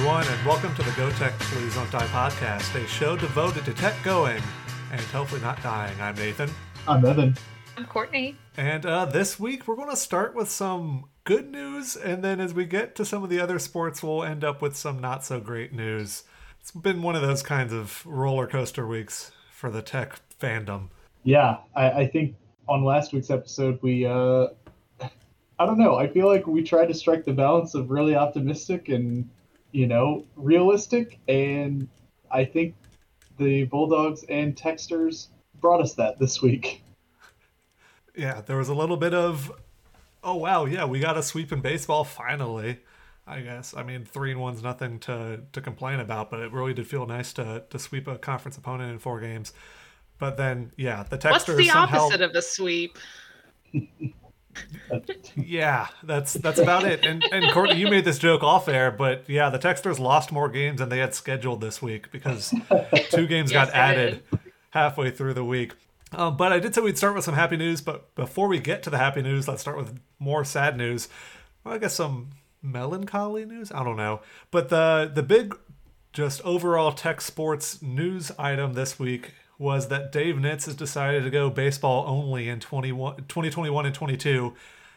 everyone, and welcome to the Go Tech Please Don't Die podcast, a show devoted to tech going and hopefully not dying. I'm Nathan. I'm Evan. I'm Courtney. And uh, this week, we're going to start with some good news, and then as we get to some of the other sports, we'll end up with some not so great news. It's been one of those kinds of roller coaster weeks for the tech fandom. Yeah, I, I think on last week's episode, we, uh, I don't know, I feel like we tried to strike the balance of really optimistic and, you know, realistic, and I think the Bulldogs and Techsters brought us that this week. Yeah, there was a little bit of, oh wow, yeah, we got a sweep in baseball finally. I guess. I mean, three and one's nothing to to complain about, but it really did feel nice to to sweep a conference opponent in four games. But then, yeah, the Techsters What's the somehow, opposite of a sweep? Yeah, that's that's about it. And and Courtney, you made this joke off air, but yeah, the Techsters lost more games than they had scheduled this week because two games Yes, got added halfway through the week. Um, but I did say we'd start with some happy news. But before we get to the happy news, let's start with more sad news. Well, I guess some melancholy news. I don't know. But the the big, just overall tech sports news item this week was that Dave Nitz has decided to go baseball only in 21, 2021 and 22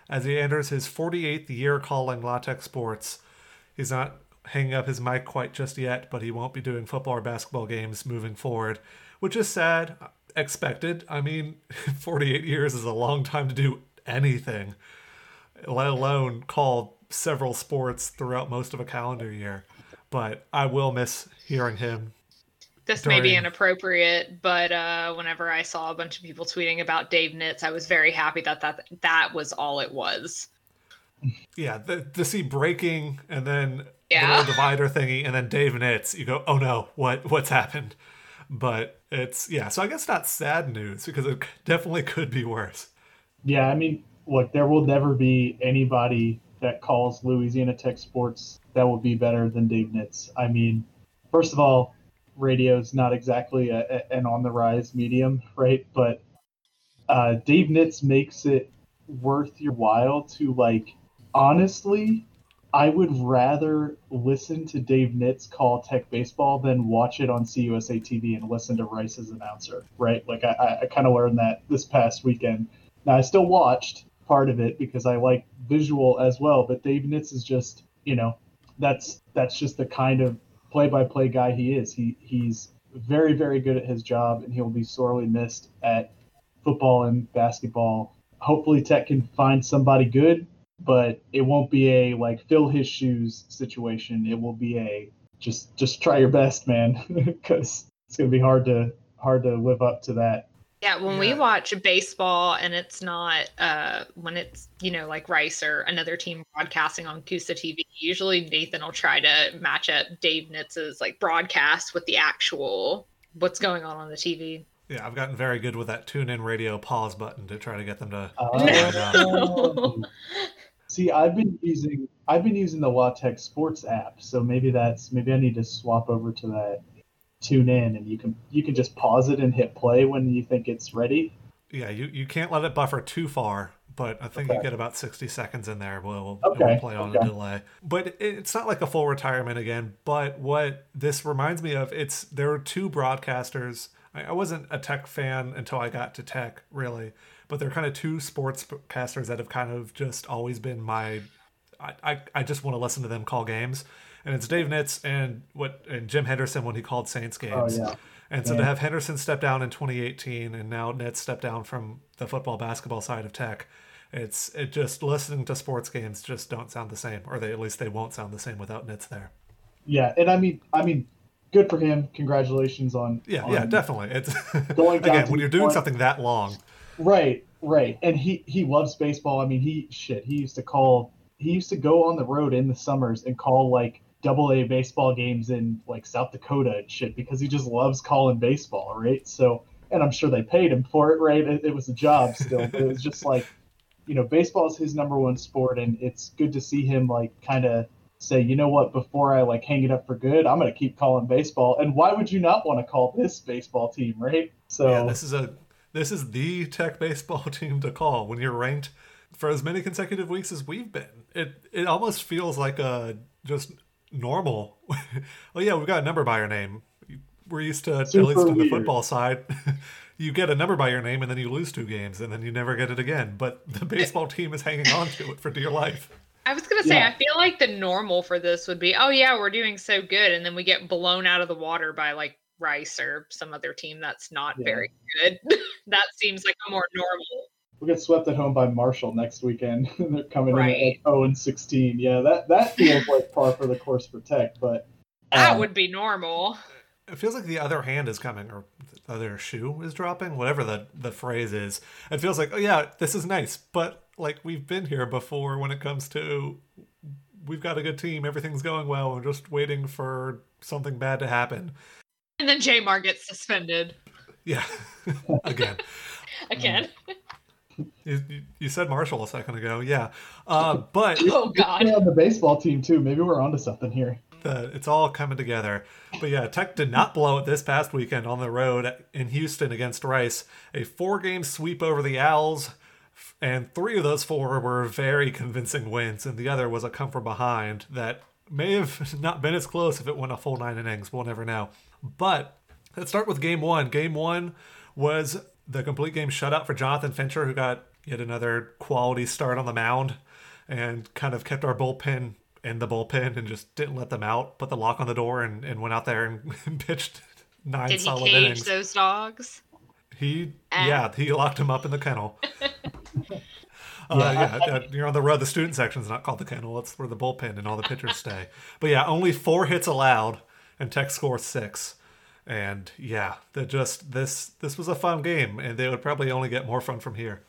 as he enters his 48th year calling LA Tech sports. He's not hanging up his mic quite just yet, but he won't be doing football or basketball games moving forward, which is sad. Expected. I mean, 48 years is a long time to do anything, let alone call several sports throughout most of a calendar year. But I will miss hearing him. This may be inappropriate, but uh, whenever I saw a bunch of people tweeting about Dave Nitz, I was very happy that that, that was all it was. Yeah, the, to see breaking and then the Yeah. little divider thingy and then Dave Nitz, you go, oh no, what what's happened? But it's yeah, so I guess not sad news because it definitely could be worse. Yeah, I mean, look, there will never be anybody that calls Louisiana Tech sports that will be better than Dave Nitz. I mean, first of all, radio's not exactly a, a- an on the rise medium, right? But uh, Dave Nitz makes it worth your while to like. Honestly, I would rather listen to Dave Nitz call Tech baseball than watch it on CUSA TV and listen to Rice's announcer, right? Like I, I kind of learned that this past weekend. Now I still watched part of it because I like visual as well, but Dave Nitz is just, you know, that's that's just the kind of play-by-play guy he is. He he's very very good at his job, and he'll be sorely missed at football and basketball. Hopefully, Tech can find somebody good, but it won't be a like fill his shoes situation. It will be a just just try your best, man, because it's gonna be hard to hard to live up to that. Yeah, when Yeah. we watch baseball and it's not uh when it's you know like Rice or another team broadcasting on CUSA TV, usually Nathan will try to match up Dave Nitz's like broadcast with the actual what's going on on the TV. Yeah, I've gotten very good with that TuneIn radio pause button to try to get them to Oh. See, I've been using I've been using the LA Tech Sports app, so maybe that's maybe I need to swap over to that TuneIn and you can you can just pause it and hit play when you think it's ready. Yeah, you, you can't let it buffer too far, but I think you get about 60 seconds in there. Will it Okay, will play on a delay. But it's not like a full retirement again. But what this reminds me of, it's there are two broadcasters. I, I wasn't a tech fan until I got to tech, really. But they're kind of two sportscasters that have kind of just always been my. I, I, I just want to listen to them call games. And it's Dave Nitz and what and Jim Henderson when he called Saints oh, games. Oh, yeah. And so to have Henderson step down in 2018 and now Nitz step down from the football basketball side of tech, it's it just listening to sports games just don't sound the same, or they at least they won't sound the same without Nitz there. Yeah, and I mean I mean good for him. Congratulations on Yeah, on- yeah, definitely. It's Going down again when you're doing point- something that long. Right, right. And he he loves baseball. I mean, he shit. He used to call. He used to go on the road in the summers and call like double A baseball games in like South Dakota and shit because he just loves calling baseball, right? So, and I'm sure they paid him for it, right? It, it was a job still, it was just like, you know, baseball is his number one sport, and it's good to see him like kind of say, you know what, before I like hang it up for good, I'm gonna keep calling baseball. And why would you not want to call this baseball team, right? So Yeah, this is a this is the tech baseball team to call when you're ranked for as many consecutive weeks as we've been. It it almost feels like a just normal. oh yeah, we've got a number by your name. We're used to Super at least in the football side. You get a number by your name and then you lose two games and then you never get it again. But the baseball team is hanging on to it for dear life. I was gonna say, Yeah. I feel like the normal for this would be, oh yeah, we're doing so good, and then we get blown out of the water by like Rice or some other team that's not Yeah. very good. that seems like a more normal. We'll get swept at home by Marshall next weekend. They're coming in Right. at 0 and 16. Yeah, that that feels like par for the course for Tech, but That um, would be normal. It feels like the other hand is coming, or the other shoe is dropping, whatever the, the phrase is. It feels like, oh yeah, this is nice, but like we've been here before when it comes to we've got a good team, everything's going well, we're just waiting for something bad to happen. And then Jamar gets suspended Yeah, again. again. You, you- you said Marshall a second ago, yeah. Uh, but Oh God. on the baseball team too. Maybe we're onto something here. the, it's all coming together. But yeah, Tech did not blow it this past weekend on the road in Houston against Rice. A four game sweep over the Owls, and three of those four were very convincing wins, and the other was a come from behind that may have not been as close if it went a full nine innings. We'll never know. But let's start with game one. Game one was the complete game shutout for Jonathan Fincher, who got yet another quality start on the mound and kind of kept our bullpen in the bullpen and just didn't let them out, put the lock on the door, and, and went out there and pitched nine Did he solid cage innings. those dogs? He, Ah. yeah, he locked him up in the kennel. Uh, Yeah, yeah, uh, you're on the road. The student section's not called the kennel. It's where the bullpen and all the pitchers stay. But yeah, only four hits allowed, and Tech score six. And yeah, that just this this was a fun game, and they would probably only get more fun from here.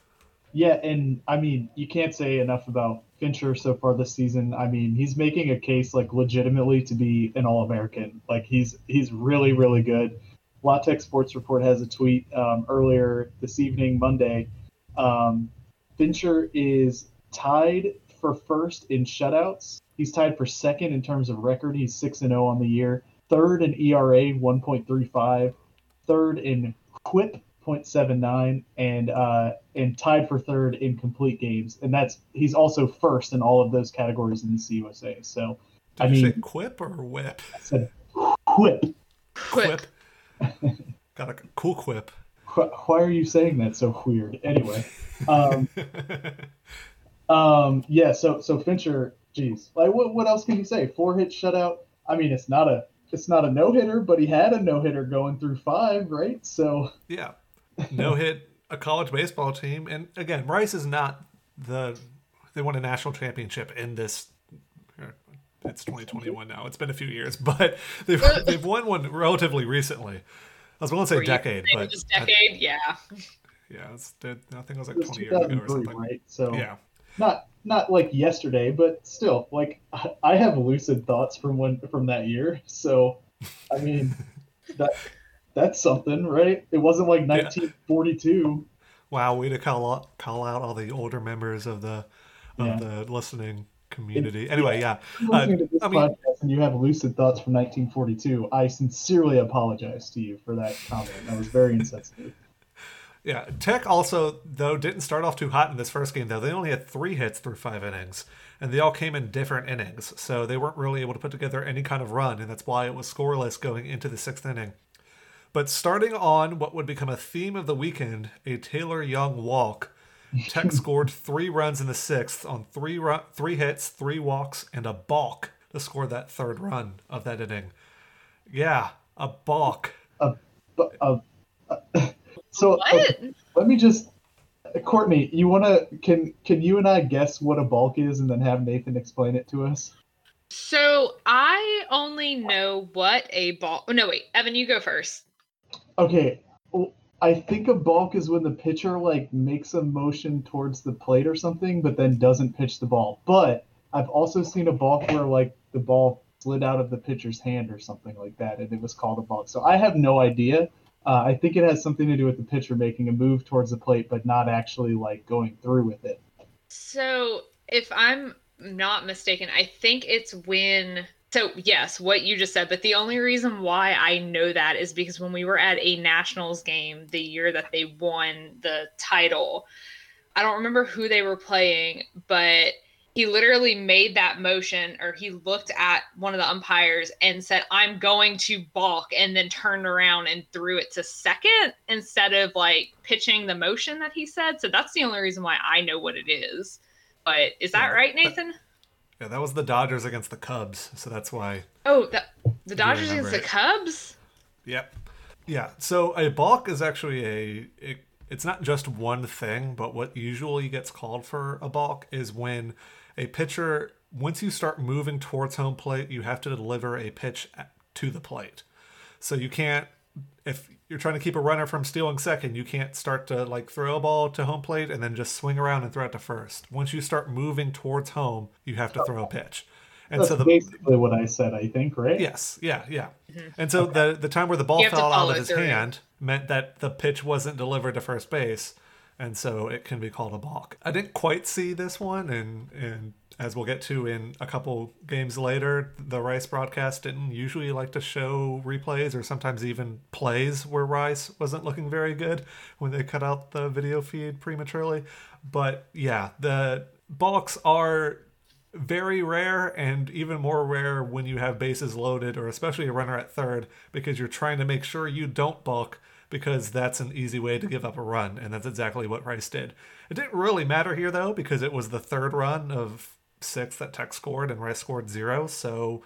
Yeah, and I mean, you can't say enough about Fincher so far this season. I mean, he's making a case like legitimately to be an All-American. Like he's he's really really good. LA Tech Sports Report has a tweet um, earlier this evening, Monday. Um, Fincher is tied for first in shutouts. He's tied for second in terms of record. He's six and zero on the year. Third in ERA, one point three five. Third in QUIP, 0.79, and uh, and tied for third in complete games. And that's he's also first in all of those categories in the CUSA. So Did I you say mean- quip or whip? I said QUIP. Quick. Got a cool quip. Why are you saying that so weird? Anyway, um, um, yeah. So so Fincher, geez, like what what else can you say? Four hit shutout. I mean, it's not a it's not a no hitter, but he had a no hitter going through five, right? So Yeah. No hit a college baseball team. And again, Rice is not the they won a national championship in this uh, it's 2021 now. It's been a few years, but they've they've won one relatively recently. I was going to say Were decade, saying but this I- decade, yeah. yeah, it's, I think it was like it was 20 years ago or something. right? So Yeah. not not like yesterday, but still, like I- have lucid thoughts from when from that year. So, I mean, that that's something, right? It wasn't like 1942. Wow, way to call out, call out all the older members of the of Yeah. the listening community. Anyway, yeah. If Uh, you're listening to this I mean- podcast and you have lucid thoughts from 1942. I sincerely apologize to you for that comment. That was very insensitive. Yeah, Tech also though didn't start off too hot in this first game though. They only had three hits through five innings, and they all came in different innings, so they weren't really able to put together any kind of run, and that's why it was scoreless going into the sixth inning. But starting on what would become a theme of the weekend, a Taylor Young walk, Tech scored three runs in the sixth on three ru- three hits, three walks, and a balk to score that third run of that inning. Yeah, a balk. But, uh, uh, so okay, let me just, Courtney, you wanna can can you and I guess what a bulk is, and then have Nathan explain it to us? So I only know what a ball. Oh, no, wait, Evan, you go first. Okay, well, I think a balk is when the pitcher like makes a motion towards the plate or something, but then doesn't pitch the ball. But I've also seen a balk where like the ball slid out of the pitcher's hand or something like that, and it was called a balk. So I have no idea. Uh, I think it has something to do with the pitcher making a move towards the plate, but not actually like going through with it. So if I'm not mistaken, I think it's when. So yes, what you just said, but the only reason why I know that is because when we were at a Nationals game the year that they won the title, I don't remember who they were playing, but he literally made that motion or he looked at one of the umpires and said i'm going to balk and then turned around and threw it to second instead of like pitching the motion that he said so that's the only reason why i know what it is but is that Yeah, right that- nathan Yeah, that was the Dodgers against the Cubs, so that's why. oh the, the dodgers against the cubs Yep. Yeah. So a balk is actually a. It, it's not just one thing, but what usually gets called for a balk is when a pitcher, once you start moving towards home plate, you have to deliver a pitch to the plate. So you can't, if you're trying to keep a runner from stealing second, you can't start to like throw a ball to home plate and then just swing around and throw it to first. Once you start moving towards home, you have to throw a pitch. And That's so the basically what I said. I think, right? Yes, yeah, yeah. Mm-hmm. And so the the time where the ball You have to fell out of his through. hand meant that the pitch wasn't delivered to first base, and so it can be called a balk. I didn't quite see this one, and and as we'll get to in a couple games later, the Rice broadcast didn't usually like to show replays or sometimes even plays where Rice wasn't looking very good when they cut out the video feed prematurely. But yeah, the balks are very rare and even more rare when you have bases loaded or especially a runner at third because you're trying to make sure you don't balk because that's an easy way to give up a run and that's exactly what Rice did. It didn't really matter here though because it was the third run of six that Tech scored and Rice scored zero so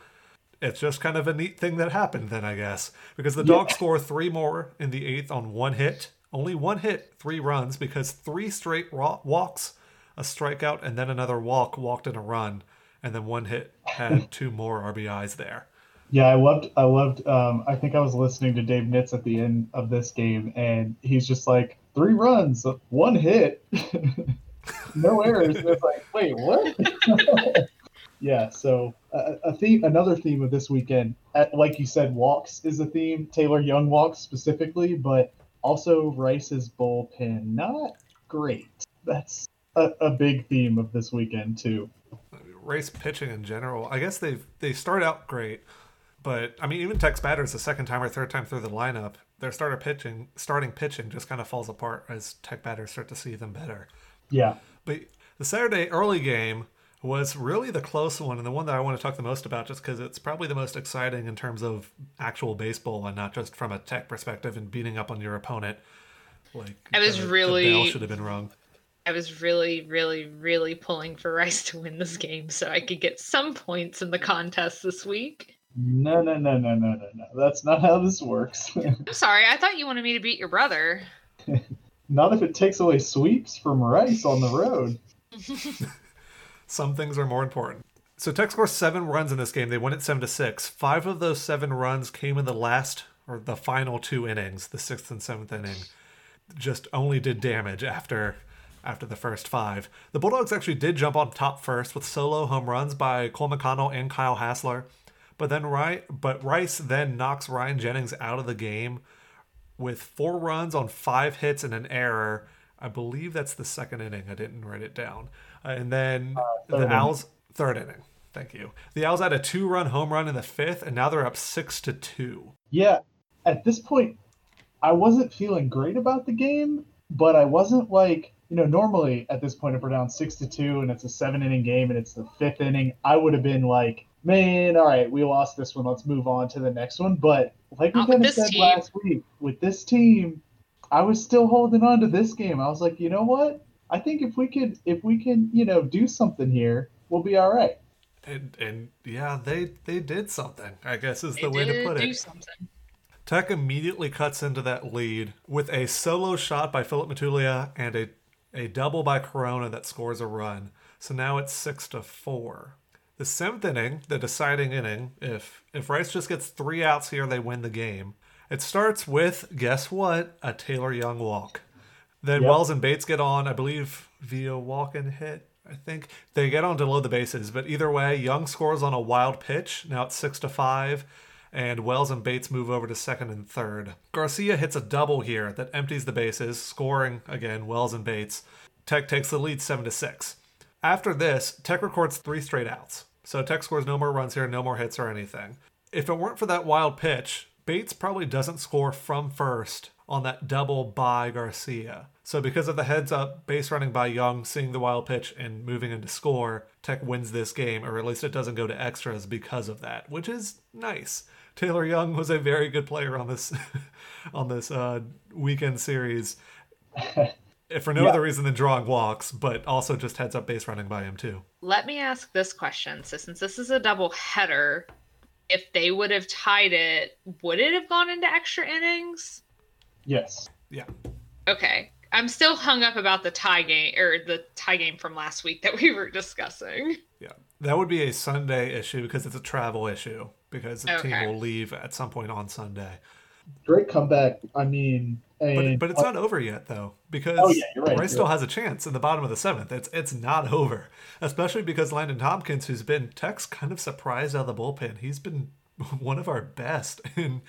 it's just kind of a neat thing that happened then I guess because the Dogs score three more in the eighth on one hit only one hit three runs because three straight wa- walks a strikeout and then another walk walked in a run and then one hit had two more RBIs there. Yeah, I loved. I loved. Um, I think I was listening to Dave Nitz at the end of this game, and he's just like three runs, one hit, no errors. And it's like, wait, what? yeah. So a theme, another theme of this weekend, uh, like you said, walks is a theme. Taylor Young walks specifically, but also Rice's bullpen not great. That's a, a big theme of this weekend too. Rice pitching in general, I guess they've they start out great, but I mean even Tex batters the second time or third time through the lineup, their starter pitching starting pitching just kind of falls apart as Tech batters start to see them better. Yeah. But the Saturday early game was really the close one and the one that I want to talk the most about just because it's probably the most exciting in terms of actual baseball and not just from a tech perspective and beating up on your opponent. Like I was the- the really- bell should have been rung. I was really, really, really pulling for Rice to win this game so I could get some points in the contest this week. No, no, no, no, no, no, no. That's not how this works. I'm sorry, I thought you wanted me to beat your brother. not if it takes away sweeps from Rice on the road. Some things are more important. So Tech scores seven runs in this game. They win it seven to six. Five of those seven runs came in the last or the final two innings, the sixth and seventh inning. Just only did damage after after the first five. The Bulldogs actually did jump on top first with solo home runs by Cole McConnell and Kyle Hassler. But then Rice, but Rice then knocks Ryan Jennings out of the game with four runs on five hits and an error. I believe that's the second inning. I didn't write it down. Uh, and then third the inning. Owls, third inning. Thank you. The Owls had a two-run home run in the fifth, and now they're up six to two. Yeah, at this point, I wasn't feeling great about the game, but I wasn't like, you know, normally at this point, if we're down six to two and it's a seven inning game and it's the fifth inning, I would have been like, man, all right, we lost this one. Let's move on to the next one. But like we kind of said team. last week, with this team, I was still holding on to this game. I was like, you know what? I think if we could, if we can, you know, do something here, we'll be all right. And and yeah, they they did something. I guess is the way to put do it. something. Tech immediately cuts into that lead with a solo shot by Philip Matulia and a, a double by Corona that scores a run. So now it's six to four. The seventh inning, the deciding inning, if if Rice just gets three outs here, they win the game. It starts with guess what? A Taylor Young walk. Then Yep. Wells and Bates get on, I believe, via walk and hit. I think they get on to load the bases, but either way, Young scores on a wild pitch. Now it's six to five, and Wells and Bates move over to second and third. Garcia hits a double here that empties the bases, scoring again Wells and Bates. Tech takes the lead seven to six. After this, Tech records three straight outs. So Tech scores no more runs here, no more hits or anything. If it weren't for that wild pitch Bates probably doesn't score from first on that double by Garcia. So because of the heads up base running by Young, seeing the wild pitch and moving into score, Tech wins this game, or at least it doesn't go to extras because of that, which is nice. Taylor Young was a very good player on this on this uh, weekend series. if for no Yeah. other reason than drawing walks, but also just heads up base running by him too. Let me ask this question. So since this is a double header, if they would have tied it, would it have gone into extra innings? Yes. Yeah. Okay. I'm still hung up about the tie game or the tie game from last week that we were discussing. Yeah. That would be a Sunday issue because it's a travel issue because the Okay. team will leave at some point on Sunday. Great comeback. I mean, But, but it's not over yet though because Oh, yeah, right, Rice still right. has a chance in the bottom of the seventh. It's it's not over, especially because Landon Tompkins, who's been Tech's kind of surprised out of the bullpen, he's been one of our best, and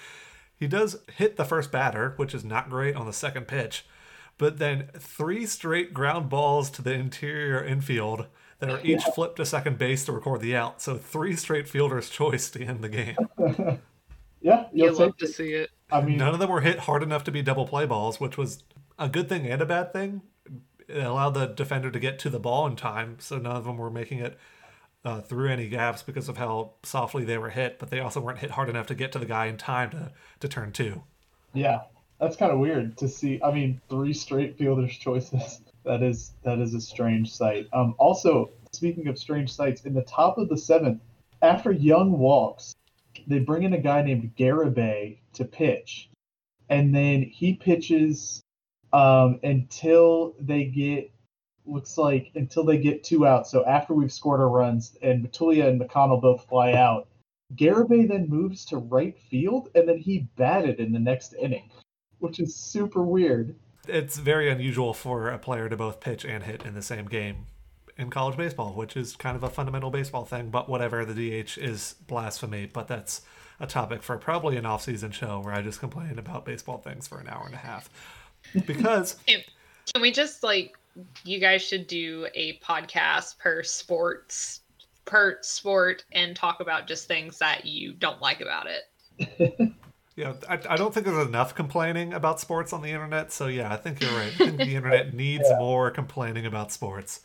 he does hit the first batter, which is not great on the second pitch, but then three straight ground balls to the interior infield that are each flipped to second base to record the out. So three straight fielder's choice to end the game. yeah, You you'll love to see it. I mean, None of them were hit hard enough to be double play balls, which was a good thing and a bad thing. It allowed the defender to get to the ball in time, so none of them were making it uh, through any gaps because of how softly they were hit. But they also weren't hit hard enough to get to the guy in time to to turn two. yeah, that's kind of weird to see. I mean, three straight fielders' choices. That is that is a strange sight. Um, also, speaking of strange sights, in the top of the seventh, after Young walks, they bring in a guy named Garibay to pitch, and then he pitches um, until they get looks like until they get two outs. So after we've scored our runs and Matulia and McConnell both fly out, Garibay then moves to right field and then he batted in the next inning, which is super weird. It's very unusual for a player to both pitch and hit in the same game in college baseball, which is kind of a fundamental baseball thing. But whatever, the DH is blasphemy. But that's a topic for probably an off-season show where I just complain about baseball things for an hour and a half. Because Can we just like you guys should do a podcast per sports per sport and talk about just things that you don't like about it. Yeah, I, I don't think there's enough complaining about sports on the internet. So yeah, I think you're right. I think the internet needs more complaining about sports.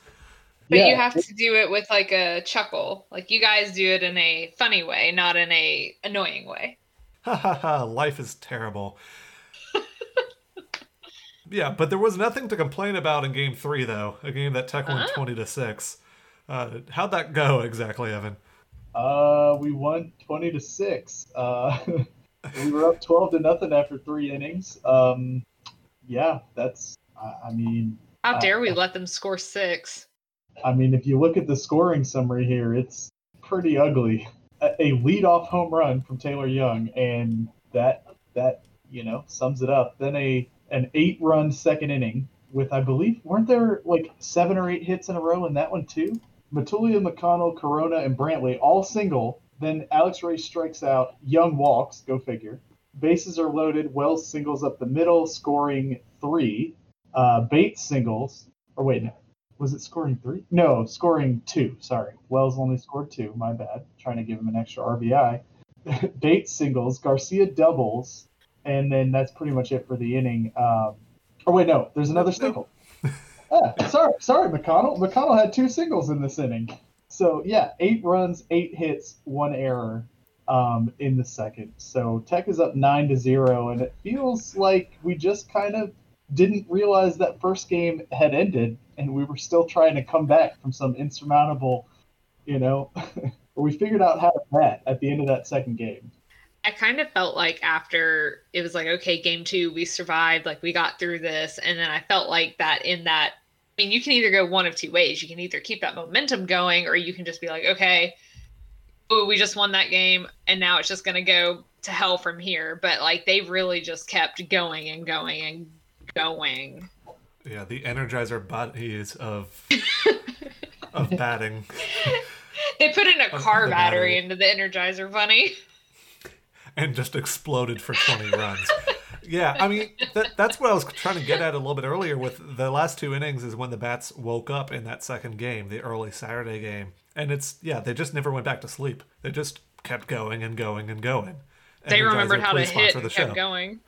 But Yeah, you have to do it with like a chuckle. Like you guys do it in a funny way, not in a annoying way. Ha ha ha! Life is terrible. yeah, but there was nothing to complain about in Game Three, though. A game that Tech won Uh-huh. twenty to six. Uh, how'd that go exactly, Evan? Uh, we won twenty to six. Uh, we were up twelve to nothing after three innings. Um, yeah, that's. I, I mean, How dare we let them score six? I mean, if you look at the scoring summary here, it's pretty ugly. A, a leadoff home run from Taylor Young, and that that you know sums it up. Then a an eight run second inning with I believe weren't there like seven or eight hits in a row in that one too? Matulia, McConnell, Corona, and Brantley all single. Then Alex Ray strikes out. Young walks. Go figure. Bases are loaded. Wells singles up the middle, scoring three. Uh, Bates singles. Or wait, no. Was it scoring three? No, scoring two. Sorry. Wells only scored two. My bad. Trying to give him an extra RBI. Bates singles. Garcia doubles. And then that's pretty much it for the inning. Um, or wait, no. There's another single. Yeah, sorry, sorry, McConnell. McConnell had two singles in this inning. So yeah, eight runs, eight hits, one error um, in the second. So Tech is up nine to zero, and it feels like we just kind of didn't realize that first game had ended, and we were still trying to come back from some insurmountable, you know, we figured out how to bat at the end of that second game. I kind of felt like after it was like, okay, game two, we survived, like we got through this. And then I felt like that in that, I mean, you can either go one of two ways. You can either keep that momentum going, or you can just be like, okay, ooh, we just won that game, and now it's just going to go to hell from here. But like they really just kept going and going and going. Yeah, the Energizer bodies of of batting. They put in a car battery battery. into the Energizer Bunny. and just exploded for 20 runs. Yeah, I mean that, that's what I was trying to get at a little bit earlier with the last two innings is when the bats woke up in that second game, the early Saturday game. And it's yeah, they just never went back to sleep. They just kept going and going and going. They Energizer, remembered how to hit and the kept show. going.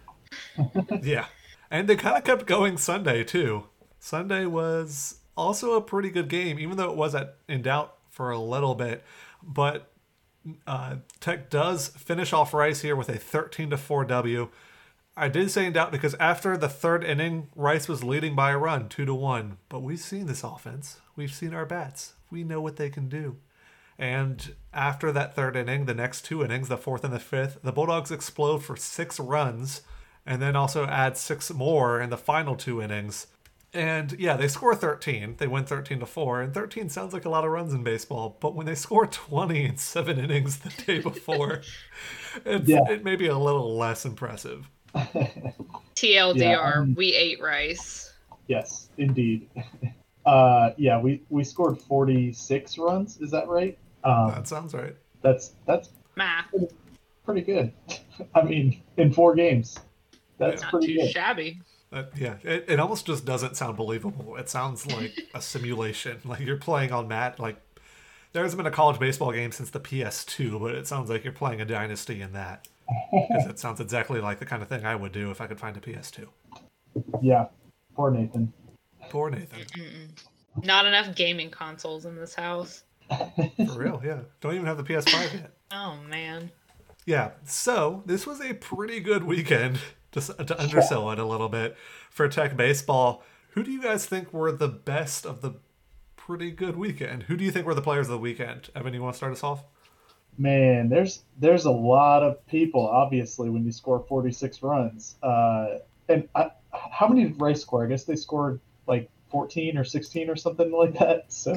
Yeah. And they kind of kept going Sunday, too. Sunday was also a pretty good game, even though it was at, in doubt for a little bit. But uh, Tech does finish off Rice here with a 13 to 4 W. I did say in doubt because after the third inning, Rice was leading by a run, 2 to 1. But we've seen this offense. We've seen our bats. We know what they can do. And after that third inning, the next two innings, the fourth and the fifth, the Bulldogs explode for six runs and then also add six more in the final two innings. And yeah, they score 13. They win 13 to 4. And 13 sounds like a lot of runs in baseball. But when they score 20 in seven innings the day before, it's, Yeah. it may be a little less impressive. TLDR, Yeah, um, we ate rice. Yes, indeed. Uh, yeah, we we scored 46 runs. Is that right? Um, That sounds right. that's that's Math. pretty good. I mean, in four games, that's Not pretty too good. shabby. Uh, yeah, it, it almost just doesn't sound believable. It sounds like a simulation. Like you're playing on Matt. Like there hasn't been a college baseball game since the PS2, but it sounds like you're playing a dynasty in that. Because it sounds exactly like the kind of thing I would do if I could find a PS2. Yeah, poor Nathan. Poor Nathan. Not enough gaming consoles in this house. For real, yeah. Don't even have the PS5 yet. Oh man. Yeah, so this was a pretty good weekend to, to undersell it a little bit for Tech Baseball. Who do you guys think were the best of the pretty good weekend? Who do you think were the players of the weekend? Evan, you want to start us off? Man, there's there's a lot of people. Obviously, when you score 46 runs, uh, and I, how many did Rice score? I guess they scored like 14 or 16 or something like that. So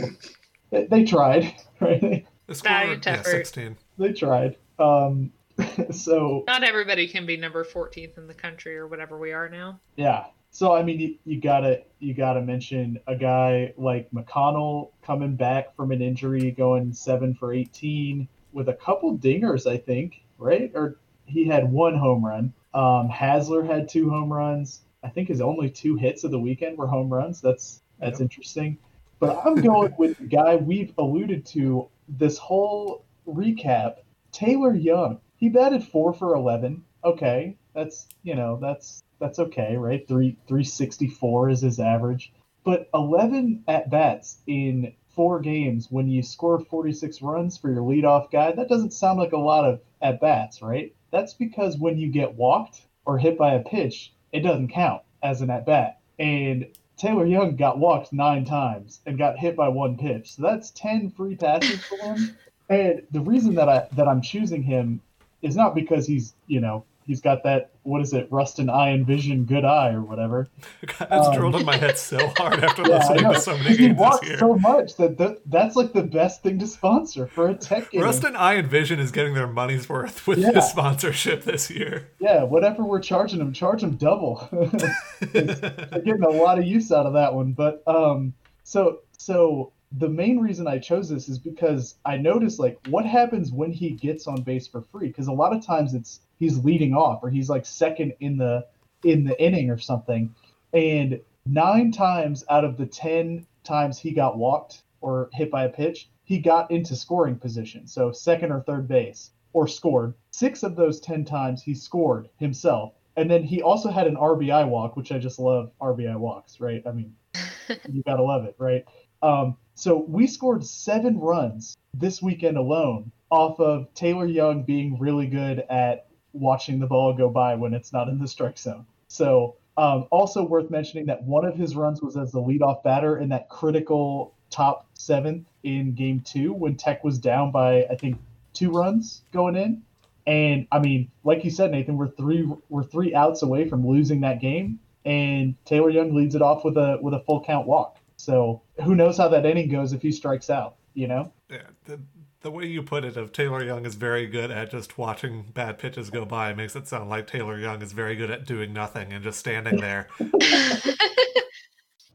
they, they tried, right? They Valiant scored yeah, 16. They tried. Um, so Not everybody can be number 14th in the country or whatever we are now. yeah. So I mean, you, you gotta you gotta mention a guy like McConnell coming back from an injury, going seven for 18 with a couple dingers, I think, right? Or he had one home run. Um, Hasler had two home runs. I think his only two hits of the weekend were home runs. That's that's Yep. interesting. But I'm going with the guy we've alluded to this whole recap, Taylor Young. He batted four for eleven. Okay, that's you know that's that's okay, right? Three three sixty four is his average, but eleven at bats in four games when you score forty six runs for your leadoff guy. That doesn't sound like a lot of at bats, right? That's because when you get walked or hit by a pitch, it doesn't count as an at bat. And Taylor Young got walked nine times and got hit by one pitch. So that's 10 free passes for him. And the reason that I that I'm choosing him is not because he's, you know, he's got that what is it, Ruston Eye and Vision good eye or whatever. That's Um, drilled in my head so hard after Yeah, listening to so many 'Cause he games this walks year. so much that th- that's like the best thing to sponsor for a tech game. Eye and Vision is getting their money's worth with Yeah. this sponsorship this year. Yeah, whatever we're charging them, charge them double. They're getting a lot of use out of that one. But um, so so the main reason I chose this is because I noticed like what happens when he gets on base for free. Because a lot of times it's he's leading off or he's like second in the in the inning or something, and nine times out of the ten times he got walked or hit by a pitch, he got into scoring position, so second or third base or scored. Six of those 10 times he scored himself. And then he also had an RBI walk, which I just love RBI walks, right? I mean, you got to love it, right? Um, so we scored seven runs this weekend alone off of Taylor Young being really good at watching the ball go by when it's not in the strike zone. So, um, also worth mentioning that one of his runs was as the leadoff batter in that critical top seventh in game two when Tech was down by, I think, two runs going in. And I mean, like you said, Nathan, we're three we're three outs away from losing that game, and Taylor Young leads it off with a with a full count walk. So who knows how that inning goes if he strikes out? You know? Yeah, the, the way you put it of Taylor Young is very good at just watching bad pitches go by makes it sound like Taylor Young is very good at doing nothing and just standing there.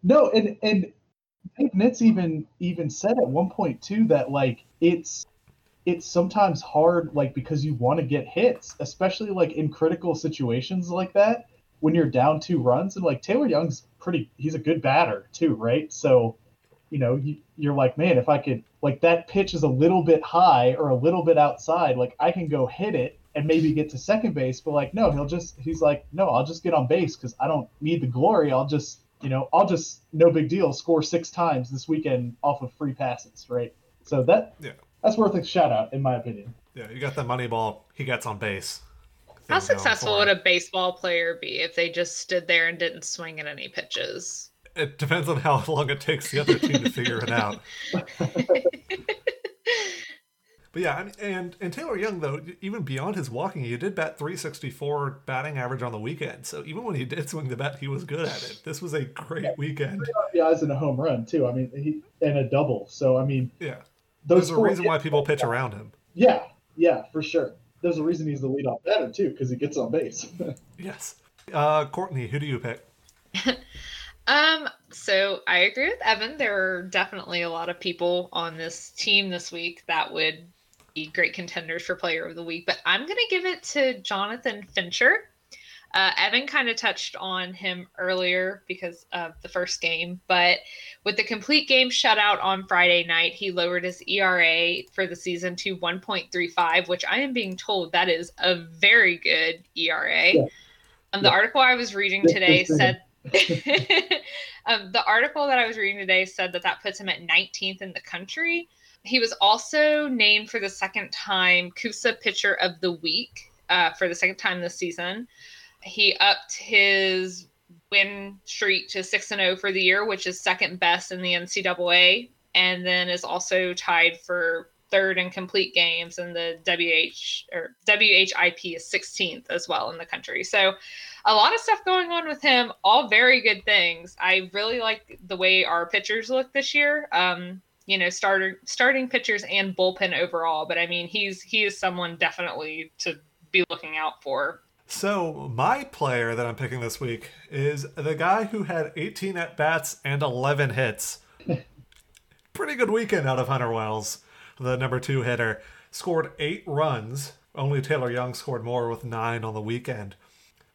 No, and and Nitz even even said at one point too that like it's it's sometimes hard like because you want to get hits, especially like in critical situations like that when you're down two runs and like Taylor Young's pretty he's a good batter too, right? So you know, you, you're like, man, if I could like that pitch is a little bit high or a little bit outside, like I can go hit it and maybe get to second base. But like, no, he'll just he's like, no, I'll just get on base because I don't need the glory. I'll just you know, I'll just no big deal score six times this weekend off of free passes, right? So that Yeah. that's worth a shout out in my opinion. Yeah, you got the money ball. He gets on base. How successful would a baseball player be if they just stood there and didn't swing at any pitches? It depends on how long it takes the other team to figure it out. But yeah, I mean, and and Taylor Young though, even beyond his walking, he did bat 364 batting average on the weekend. So even when he did swing the bat, he was good at it. This was a great weekend. RBIs and a home run too. I mean, he and a double. So I mean, Yeah, those there's a reason why people pitch around him. Yeah, yeah, for sure. There's a reason he's the leadoff batter too, because he gets on base. Yes. Uh, Courtney, who do you pick? Um, so I agree with Evan. There are definitely a lot of people on this team this week that would be great contenders for player of the week, but I'm going to give it to Jonathan Fincher. Uh, Evan kind of touched on him earlier because of the first game, but with the complete game shutout on Friday night, he lowered his ERA for the season to 1.35, which I am being told that is a very good ERA. Yeah. Um, the Yeah. article I was reading today said um, the article that I was reading today said that that puts him at 19th in the country. He was also named for the second time CUSA Pitcher of the Week uh, for the second time this season. He upped his win streak to 6 and 0 for the year, which is second best in the NCAA, and then is also tied for third in complete games, and the WH or WHIP is 16th as well in the country. So a lot of stuff going on with him, all very good things. I really like the way our pitchers look this year. Um, you know, starter starting pitchers and bullpen overall, but I mean, he's he is someone definitely to be looking out for. So my player that I'm picking this week is the guy who had 18 at bats and 11 hits. Pretty good weekend out of Hunter Wells, the number two hitter. Scored eight runs. Only Taylor Young scored more with nine on the weekend.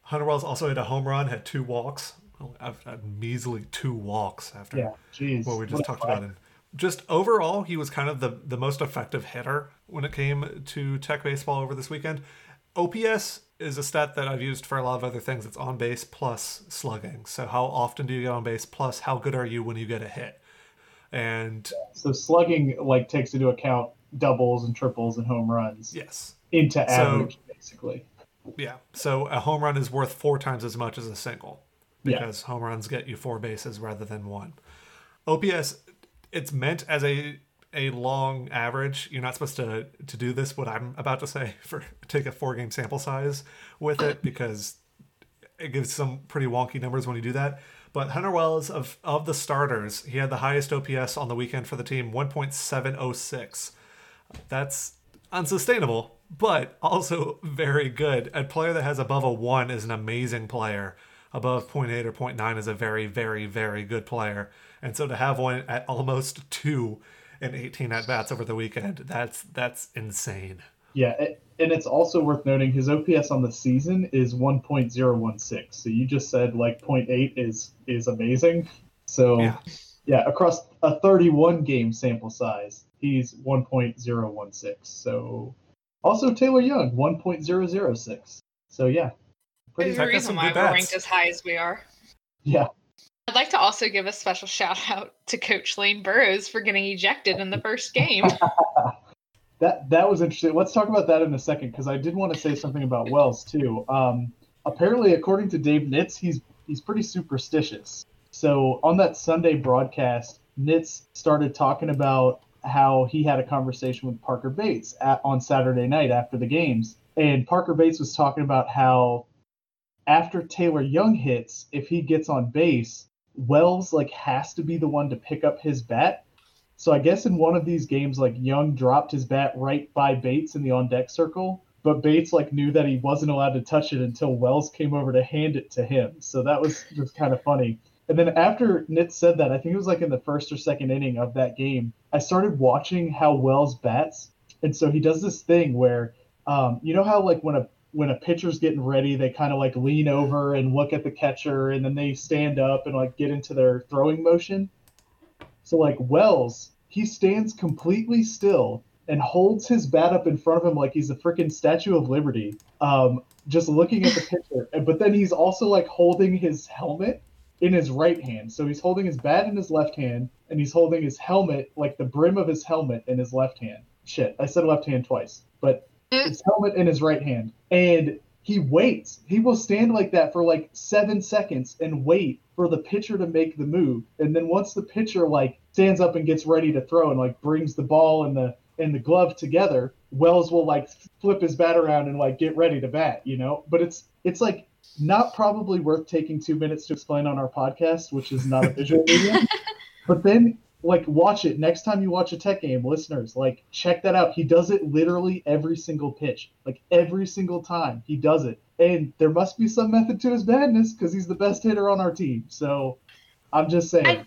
Hunter Wells also hit a home run, had two walks. I've had measly two walks after yeah, what we just What talked about him. Just overall, he was kind of the, the most effective hitter when it came to tech baseball over this weekend. OPS is a stat that I've used for a lot of other things. It's on base plus slugging. So how often do you get on base plus how good are you when you get a hit? And So slugging like takes into account doubles and triples and home runs yes, into average, basically. yeah. So a home run is worth four times as much as a single Yeah. because home runs get you four bases rather than one. OPS, it's meant as a a long average. You're not supposed to to do this. What I'm about to say for take a four game sample size with it because it gives some pretty wonky numbers when you do that. But Hunter Wells of of the starters, he had the highest OPS on the weekend for the team, 1.706. That's unsustainable, but also very good. A player that has above a one is an amazing player. Above 0.8 or 0.9 is a very, very, very good player. And so to have one at almost two and 18 at bats over the weekend, that's that's insane. Yeah, and it's also worth noting his OPS on the season is 1.016. So you just said like 0.8 is is amazing. So Yeah. yeah, across a 31 game sample size, he's 1.016. So also Taylor Young 1.006. So yeah, pretty There's a reason why good we're ranked as high as we are. yeah. I'd like to also give a special shout out to Coach Lane Burroughs for getting ejected in the first game. That that was interesting. Let's talk about that in a second because I did want to say something about Wells too. Um, apparently, according to Dave Nitz, he's he's pretty superstitious. So on that Sunday broadcast, Nitz started talking about how he had a conversation with Parker Bates at, on Saturday night after the games, and Parker Bates was talking about how after Taylor Young hits, if he gets on base, Wells like has to be the one to pick up his bat so I guess in one of these games, like Young dropped his bat right by Bates in the on deck circle, but Bates like knew that he wasn't allowed to touch it until Wells came over to hand it to him. So that was just kind of funny. And then after Nitz said that, I think it was like in the first or second inning of that game, I started watching how Wells bats, and so he does this thing where, um, you know how like when a when a pitcher's getting ready, they kind of like lean over and look at the catcher, and then they stand up and like get into their throwing motion. So like Wells, he stands completely still and holds his bat up in front of him like he's a freaking Statue of Liberty, um, just looking at the pitcher. But then he's also like holding his helmet in his right hand. So he's holding his bat in his left hand, and he's holding his helmet, like the brim of his helmet, in his left hand. Shit, I said left hand twice, but Mm-hmm. his helmet in his right hand. And he waits. He will stand like that for like seven seconds and wait for the pitcher to make the move. And then once the pitcher like stands up and gets ready to throw and like brings the ball and the and the glove together, Wells will like flip his bat around and like get ready to bat, you know? But it's it's like not probably worth taking two minutes to explain on our podcast, which is not a visual medium. but then like watch it. Next time you watch a tech game listeners like check that out. He does it literally every single pitch. Like every single time he does it. And there must be some method to his madness because he's the best hitter on our team. So i'm just saying. I,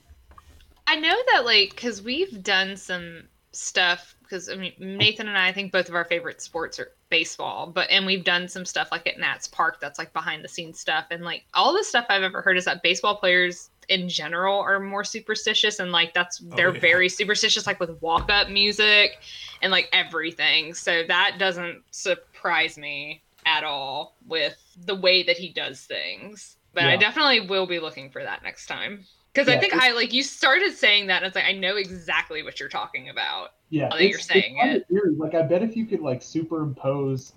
I know that like because we've done some stuff because I mean Nathan and I, I think both of our favorite sports are baseball, but and we've done some stuff like at Nats Park that's like behind the scenes stuff, and like all the stuff I've ever heard is that baseball players in general are more superstitious, and like that's oh, they're Oh, yeah. very superstitious, like with walk up music and like everything. So that doesn't surprise me at all with the way that he does things. But I definitely will be looking for that next time. Because I think I like you started saying that, and it's like I know exactly what you're talking about. yeah that you're saying it. like i bet if you could like superimpose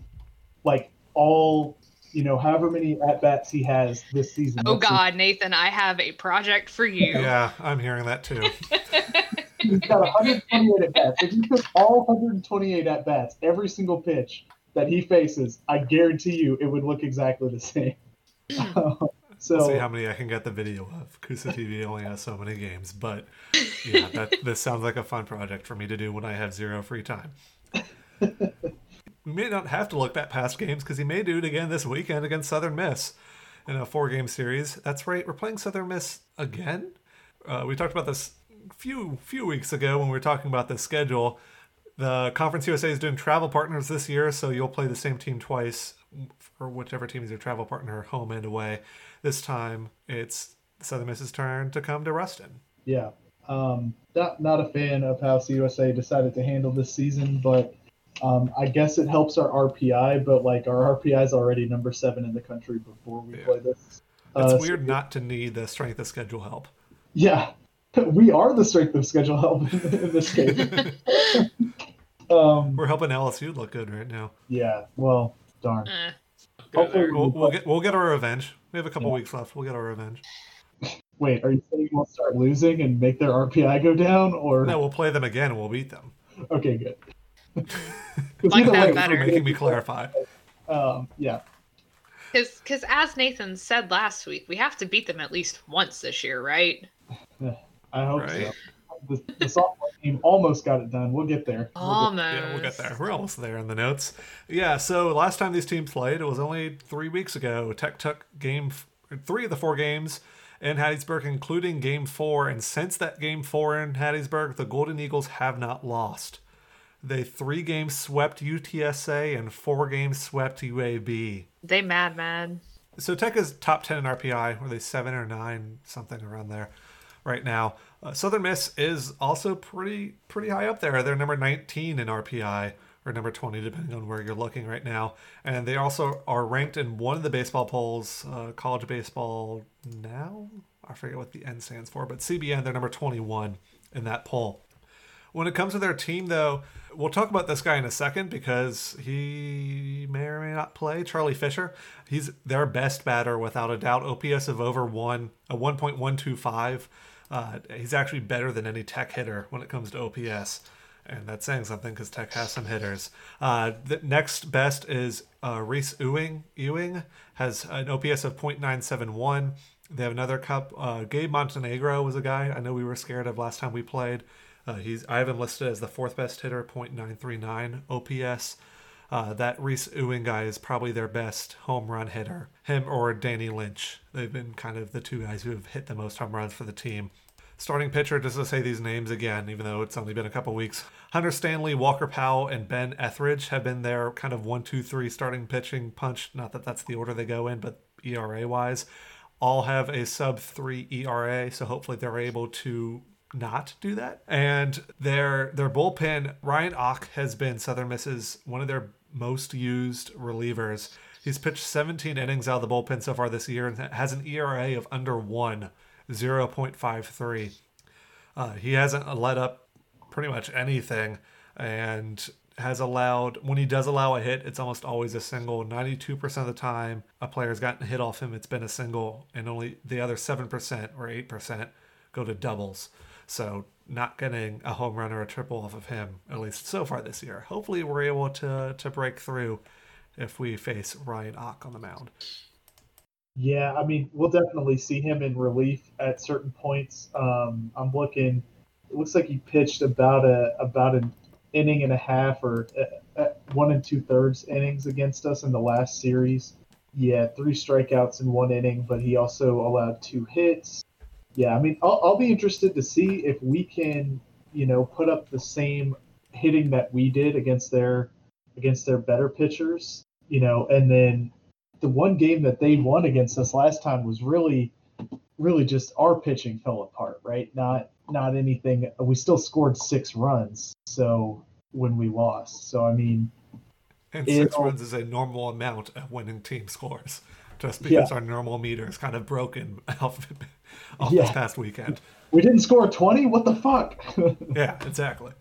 like all you know however many at bats he has this season Oh let's God, Nathan, I have a project for you. Yeah, I'm hearing that too. he's got 128 at bats if you took all 128 at bats every single pitch that he faces i guarantee you it would look exactly the same so We'll see how many I can get the video of. CUSA TV only has so many games, but yeah, that this sounds like a fun project for me to do when I have zero free time. we may not have to look back past games because he may do it again this weekend against Southern Miss in a four-game series. That's right, we're playing Southern Miss again. Uh, we talked about this few few weeks ago when we were talking about the schedule. The Conference USA is doing travel partners this year, so you'll play the same team twice for whichever team is your travel partner, home and away. This time, it's Southern Miss's turn to come to Ruston. Yeah. Um, not not a fan of how CUSA decided to handle this season, but um, I guess it helps our RPI. But like our RPI is already number seven in the country before we Yeah. play this. It's Uh, so- weird not to need the strength of schedule help. yeah, we are the strength of schedule help in this case. um, We're helping LSU look good right now. yeah. Well, darn. Eh. Hopefully, We'll, we'll get we'll get our revenge. We have a couple Yeah. weeks left. We'll get our revenge. wait. Are you saying we'll start losing and make their RPI go down, or No, we'll play them again and we'll beat them. okay, good. 'Cause Like that way, better. Making me clarify. Um, yeah. Because, because as Nathan said last week, we have to beat them at least once this year, right? I hope Right. so. The, the softball team almost got it done. We'll get there. We'll get- Almost. Yeah, we'll get there. We're almost there in the notes. Yeah, so last time these teams played, it was only three weeks ago. Tech took game f- three of the four games in Hattiesburg, including game four. And since that game four in Hattiesburg, the Golden Eagles have not lost. They three games swept UTSA and four games swept UAB. They mad, mad. So Tech is top 10 in RPI. Were they seven or nine, something around there right now? Uh, Southern Miss is also pretty pretty high up there. They're number 19 in RPI or number 20, depending on where you're looking right now. And they also are ranked in one of the baseball polls, uh, College Baseball Now. I forget what the N stands for, but CBN, they're number 21 in that poll. When it comes to their team, though, we'll talk about this guy in a second because he may or may not play. Charlie Fisher, he's their best batter without a doubt. OPS of over one, a 1.125. Uh, he's actually better than any Tech hitter when it comes to OPS, and that's saying something because Tech has some hitters. Uh, the next best is uh, Reese Ewing. Ewing has an OPS of .971. They have another cup. Uh, Gabe Montenegro was a guy I know we were scared of last time we played. Uh, he's I have him listed as the fourth best hitter, .939 OPS. Uh, that Reese Ewing guy is probably their best home run hitter. Him or Danny Lynch. They've been kind of the two guys who have hit the most home runs for the team. Starting pitcher, just to say these names again, even though it's only been a couple weeks. Hunter Stanley, Walker Powell, and Ben Etheridge have been their kind of one, two, three starting pitching punch. Not that that's the order they go in, but ERA wise, all have a sub three ERA. So hopefully they're able to not do that. And their their bullpen, Ryan Och has been Southern Miss's one of their most used relievers. He's pitched 17 innings out of the bullpen so far this year and has an ERA of under one, 0.53. Uh, he hasn't let up pretty much anything and has allowed when he does allow a hit it's almost always a single 92% of the time a player's gotten hit off him it's been a single and only the other 7% or 8% go to doubles so not getting a home run or a triple off of him at least so far this year hopefully we're able to to break through if we face ryan och on the mound yeah i mean we'll definitely see him in relief at certain points um, i'm looking it looks like he pitched about a about an inning and a half or uh, uh, one and two thirds innings against us in the last series. Yeah, three strikeouts in one inning, but he also allowed two hits. Yeah, I mean, I'll, I'll be interested to see if we can, you know, put up the same hitting that we did against their against their better pitchers, you know, and then the one game that they won against us last time was really really just our pitching fell apart, right? Not not anything. We still scored six runs, so when we lost, so I mean, and six runs is a normal amount of winning team scores, just because yeah. our normal meter is kind of broken off, off yeah. this past weekend. We didn't score twenty. What the fuck? yeah, exactly.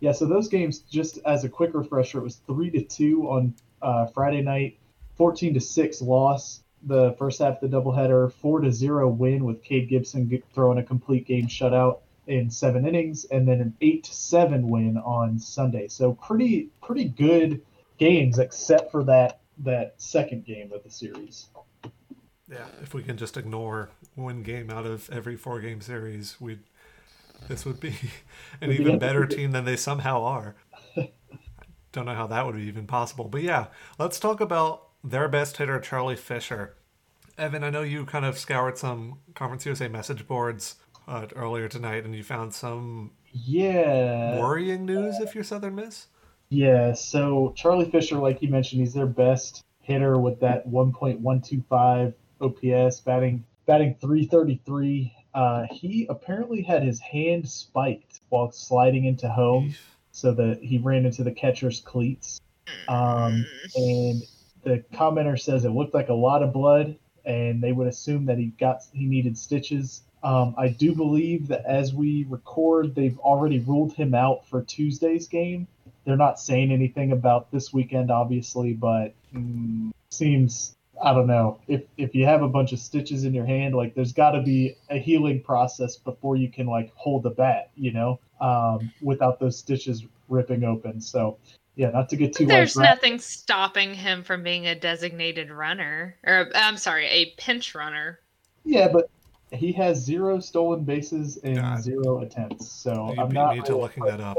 Yeah, so those games, just as a quick refresher, it was three to two on uh, Friday night, fourteen to six loss the first half of the doubleheader, four to zero win with Cade Gibson throwing a complete game shutout in seven innings, and then an eight to seven win on Sunday. So pretty pretty good games, except for that that second game of the series. Yeah, if we can just ignore one game out of every four game series, we this would be an even better team than they somehow are. I Don't know how that would be even possible. But yeah, let's talk about their best hitter, Charlie Fisher. Evan, I know you kind of scoured some Conference USA message boards uh, earlier tonight, and you found some yeah worrying news if you're Southern Miss. Yeah, so Charlie Fisher, like you mentioned, he's their best hitter with that 1.125 OPS, batting batting 333. Uh, he apparently had his hand spiked while sliding into home, so that he ran into the catcher's cleats. Um, and the commenter says it looked like a lot of blood, and they would assume that he got he needed stitches. Um, I do believe that as we record, they've already ruled him out for Tuesday's game. They're not saying anything about this weekend, obviously, but mm, seems I don't know if if you have a bunch of stitches in your hand, like there's got to be a healing process before you can like hold the bat, you know, um, without those stitches ripping open. So yeah, not to get too. There's like, nothing stopping him from being a designated runner, or I'm sorry, a pinch runner. Yeah, but he has zero stolen bases and God. zero attempts. So you I'm not You need to looking that up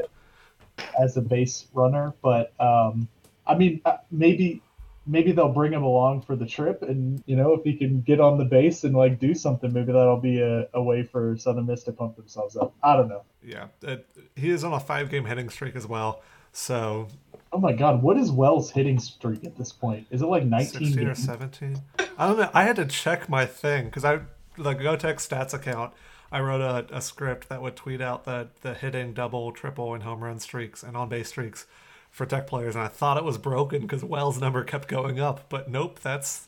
as a base runner, but um, I mean, uh, maybe maybe they'll bring him along for the trip, and you know, if he can get on the base and like do something, maybe that'll be a, a way for Southern Miss to pump themselves up. I don't know. Yeah, it, he is on a five game hitting streak as well. So Oh my god, what is Wells' hitting streak at this point? Is it like 19 16 or 17? I don't know. I had to check my thing because I the GoTech stats account. I wrote a, a script that would tweet out the the hitting double, triple, and home run streaks and on base streaks for Tech players, and I thought it was broken because Wells' number kept going up, but nope, that's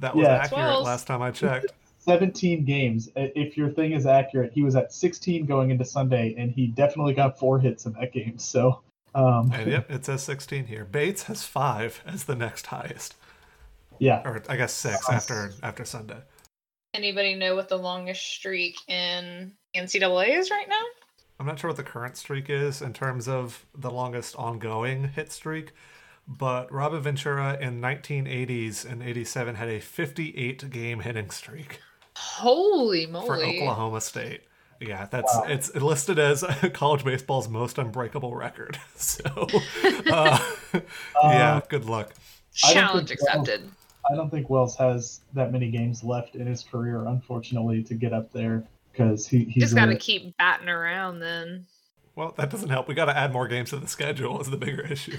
that was yeah, accurate Wells. last time I checked. 17 games. If your thing is accurate, he was at 16 going into Sunday, and he definitely got four hits in that game. So um, and yep, it says 16 here. Bates has five as the next highest. Yeah, or I guess six after after Sunday. Anybody know what the longest streak in NCAA is right now? I'm not sure what the current streak is in terms of the longest ongoing hit streak, but Robin Ventura in 1980s and 87 had a 58 game hitting streak. Holy moly! For Oklahoma State. Yeah, that's wow. it's listed as college baseball's most unbreakable record. So, uh, yeah, uh, good luck. Challenge accepted. Wells, I don't think Wells has that many games left in his career, unfortunately, to get up there because he he's just got to keep batting around. Then, well, that doesn't help. We got to add more games to the schedule. Is the bigger issue.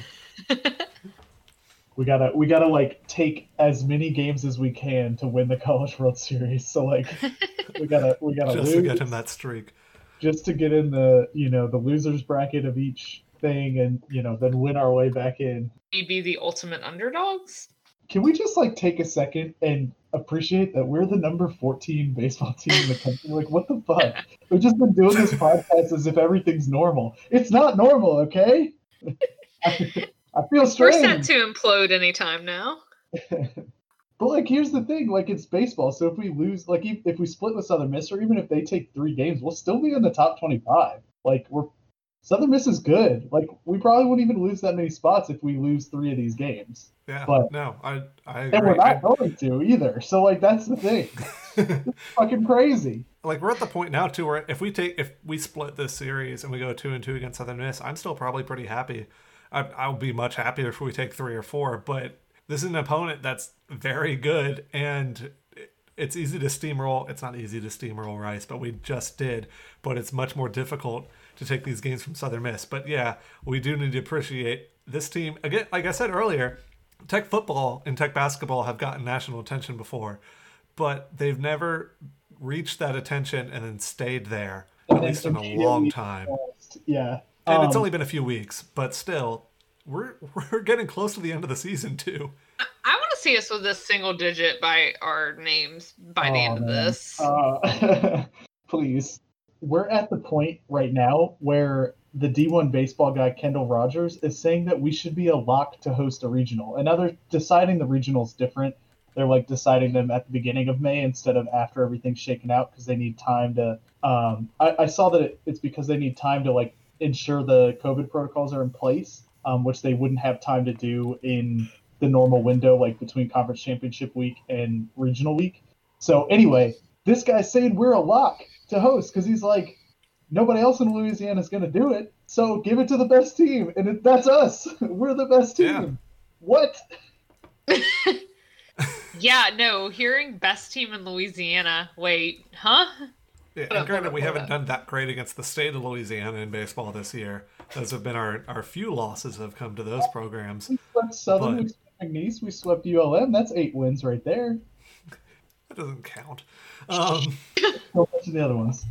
we gotta we gotta like take as many games as we can to win the college world series so like we gotta we gotta just lose. to get him that streak just to get in the you know the losers bracket of each thing, and you know then win our way back in. We'd be the ultimate underdogs. Can we just like take a second and appreciate that we're the number 14 baseball team in the country? Like, what the fuck? We've just been doing this podcast as if everything's normal. It's not normal, okay? I, I feel strange. We're set to implode anytime now. But like, here's the thing: like, it's baseball. So if we lose, like, if, if we split with Southern Miss, or even if they take three games, we'll still be in the top 25. Like, we're Southern Miss is good. Like, we probably wouldn't even lose that many spots if we lose three of these games, Yeah, But- no, I I and we're agree. not going to either. So like, that's the thing. It's fucking crazy. like we're at the point now too where if we take if we split this series and we go two and two against Southern Miss, I'm still probably pretty happy. I, I'll be much happier if we take three or four. But this is an opponent that's very good and. It's easy to steamroll. It's not easy to steamroll Rice, but we just did. But it's much more difficult to take these games from Southern Miss. But yeah, we do need to appreciate this team. Again, like I said earlier, Tech football and Tech basketball have gotten national attention before, but they've never reached that attention and then stayed there, at And least in a long time. lost. Yeah. And it's Um, only been a few weeks, but still, we're we're getting close to the end of the season too. I want to see us with a single digit by our names by the Oh, end of this. Uh, please. We're at the point right now where the D1 baseball guy, Kendall Rogers, is saying that we should be a lock to host a regional. And now they're deciding the regionals different. They're like deciding them at the beginning of May instead of after everything's shaken out because they need time to. Um, I, I saw that it, it's because they need time to like ensure the COVID protocols are in place, um, which they wouldn't have time to do in the normal window, like between conference championship week and regional week. So anyway, this guy's saying we're a lock to host because he's like, nobody else in Louisiana is going to do it. So give it to the best team, and it, that's us. We're the best team. Yeah. What? yeah, no, hearing best team in Louisiana. Wait, huh? Yeah, Hold and up, granted, we haven't done that great against the state of Louisiana in baseball this year. Those have been our, our few losses have come to those programs. We swept Southern, But- we swept McNeese, we swept ULM. That's eight wins right there. That doesn't count. Um, So much the other ones.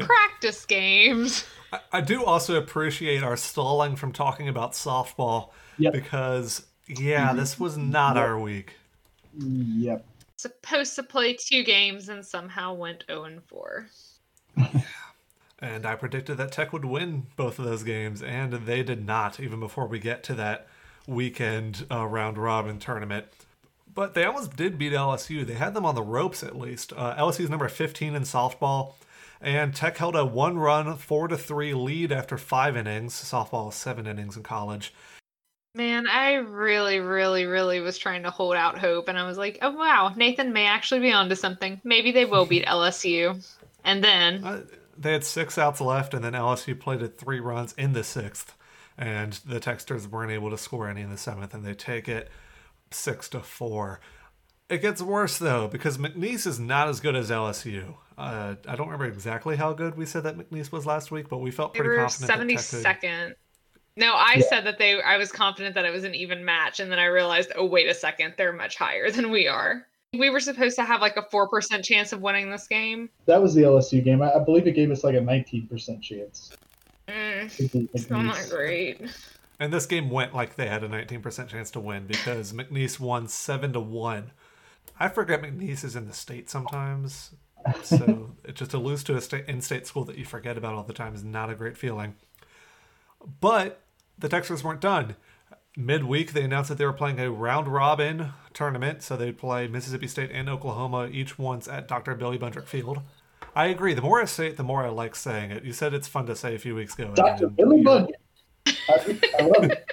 Practice games. I, I do also appreciate our stalling from talking about softball Yep. because, yeah, this was not our week. Yep. Supposed to play two games and somehow went 0 and 4. And I predicted that Tech would win both of those games, and they did not, even before we get to that weekend uh, round robin tournament. But they almost did beat LSU. They had them on the ropes at least. Uh, LSU's number 15 in softball, and Tech held a one run, 4 to 3 lead after five innings. Softball is seven innings in college. Man, I really, really, really was trying to hold out hope, and I was like, "Oh wow, Nathan may actually be onto something. Maybe they will beat LSU." And then, Uh, they had six outs left, and then LSU played at three runs in the sixth, and the Techsters weren't able to score any in the seventh, and they take it six to four. It gets worse though because McNeese is not as good as LSU. Uh, I don't remember exactly how good we said that McNeese was last week, but we felt they pretty were confident. seventy that Tech could- second. No, I said that they. I was confident that it was an even match, and then I realized, oh wait a second, they're much higher than we are. We were supposed to have like a four percent chance of winning this game. That was the LSU game. I, I believe it gave us like a 19% chance. Mm, to still not great. And this game went like they had a 19% chance to win because McNeese won 7 to 1. I forget McNeese is in the state sometimes. So just to lose to a state in-state school that you forget about all the time is not a great feeling. But the Texans weren't done. Midweek, they announced that they were playing a round robin tournament, so they'd play Mississippi State and Oklahoma each once at Dr. Billy Bundrick Field. I agree. The more I say it, the more I like saying it. You said it's fun to say a few weeks ago. Dr. Billy Bud. I, I love it.